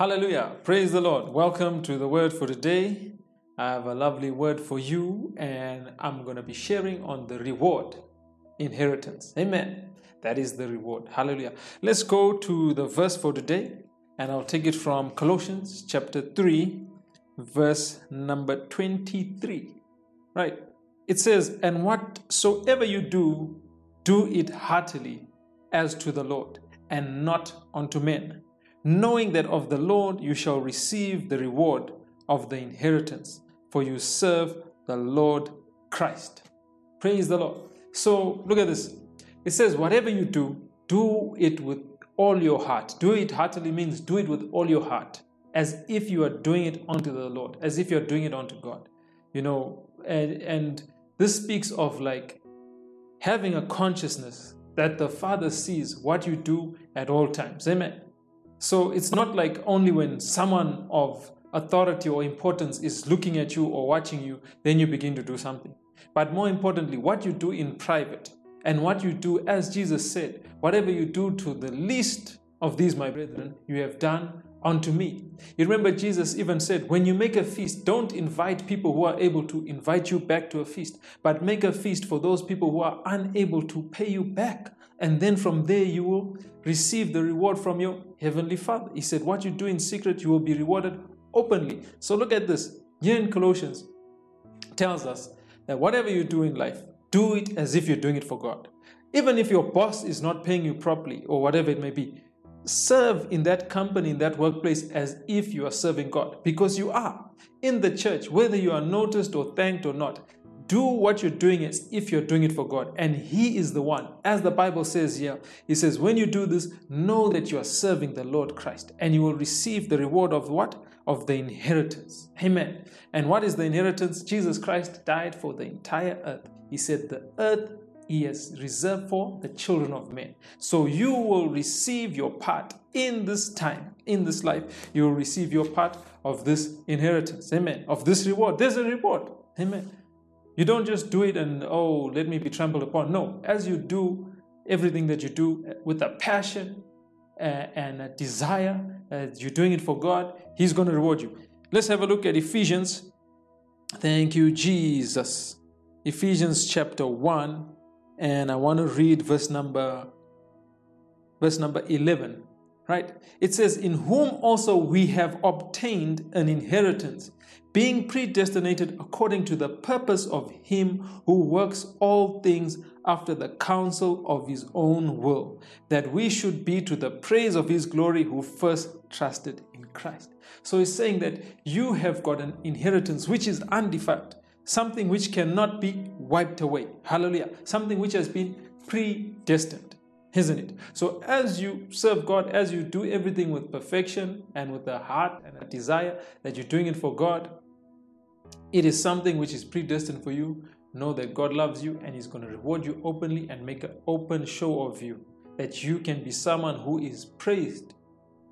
Hallelujah. Praise the Lord. Welcome to the word for today. I have a lovely word for you, and I'm going to be sharing on the reward inheritance. Amen. That is the reward. Hallelujah. Let's go to the verse for today, and I'll take it from Colossians chapter 3, verse number 23. Right. It says, And whatsoever you do, do it heartily as to the Lord, and not unto men knowing that of the Lord you shall receive the reward of the inheritance, for you serve the Lord Christ. Praise the Lord. So look at this. It says, whatever you do, do it with all your heart. Do it heartily means do it with all your heart, as if you are doing it unto the Lord, as if you're doing it unto God. You know, and, and this speaks of like having a consciousness that the Father sees what you do at all times. Amen. So it's not like only when someone of authority or importance is looking at you or watching you, then you begin to do something. But more importantly, what you do in private and what you do, as Jesus said, whatever you do to the least of these, my brethren, you have done unto me. You remember Jesus even said, when you make a feast, don't invite people who are able to invite you back to a feast, but make a feast for those people who are unable to pay you back. And then from there you will receive the reward from your heavenly Father. He said, What you do in secret, you will be rewarded openly. So look at this. Here in Colossians tells us that whatever you do in life, do it as if you're doing it for God. Even if your boss is not paying you properly or whatever it may be, serve in that company, in that workplace, as if you are serving God, because you are. In the church, whether you are noticed or thanked or not, do what you're doing as if you're doing it for God. And He is the one. As the Bible says here, He says, when you do this, know that you are serving the Lord Christ and you will receive the reward of what? Of the inheritance. Amen. And what is the inheritance? Jesus Christ died for the entire earth. He said, the earth he has reserved for the children of men. So you will receive your part in this time, in this life. You will receive your part of this inheritance. Amen. Of this reward. There's a reward. Amen. You don't just do it and, oh, let me be trampled upon. No. As you do everything that you do with a passion uh, and a desire, uh, you're doing it for God, He's going to reward you. Let's have a look at Ephesians. Thank you, Jesus. Ephesians chapter 1 and I want to read verse number verse number 11 right? It says in whom also we have obtained an inheritance being predestinated according to the purpose of him who works all things after the counsel of his own will that we should be to the praise of his glory who first trusted in Christ. So he's saying that you have got an inheritance which is undefiled something which cannot be wiped away. Hallelujah. Something which has been predestined, isn't it? So, as you serve God, as you do everything with perfection and with a heart and a desire that you're doing it for God, it is something which is predestined for you. Know that God loves you and He's going to reward you openly and make an open show of you. That you can be someone who is praised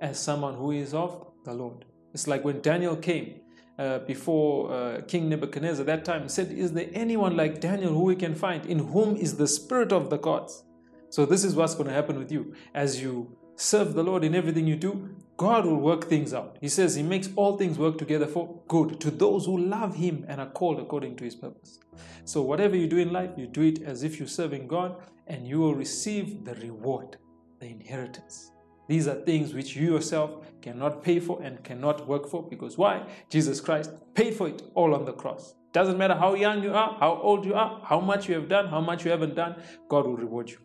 as someone who is of the Lord. It's like when Daniel came uh, before uh, King Nebuchadnezzar that time said, Is there anyone like Daniel who we can find in whom is the spirit of the gods? So, this is what's going to happen with you. As you serve the Lord in everything you do, God will work things out. He says He makes all things work together for good to those who love Him and are called according to His purpose. So, whatever you do in life, you do it as if you're serving God and you will receive the reward, the inheritance. These are things which you yourself cannot pay for and cannot work for because why? Jesus Christ paid for it all on the cross. Doesn't matter how young you are, how old you are, how much you have done, how much you haven't done, God will reward you.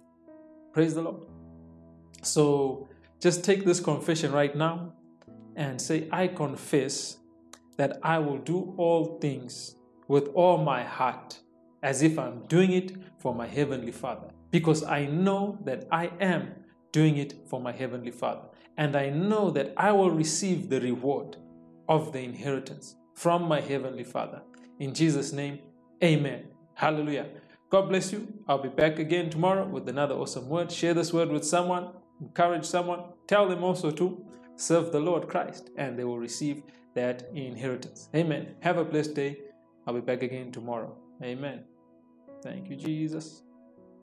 Praise the Lord. So just take this confession right now and say, I confess that I will do all things with all my heart as if I'm doing it for my Heavenly Father because I know that I am doing it for my Heavenly Father. And I know that I will receive the reward of the inheritance from my Heavenly Father. In Jesus' name, amen. Hallelujah. God bless you. I'll be back again tomorrow with another awesome word. Share this word with someone, encourage someone, tell them also to serve the Lord Christ, and they will receive that inheritance. Amen. Have a blessed day. I'll be back again tomorrow. Amen. Thank you, Jesus.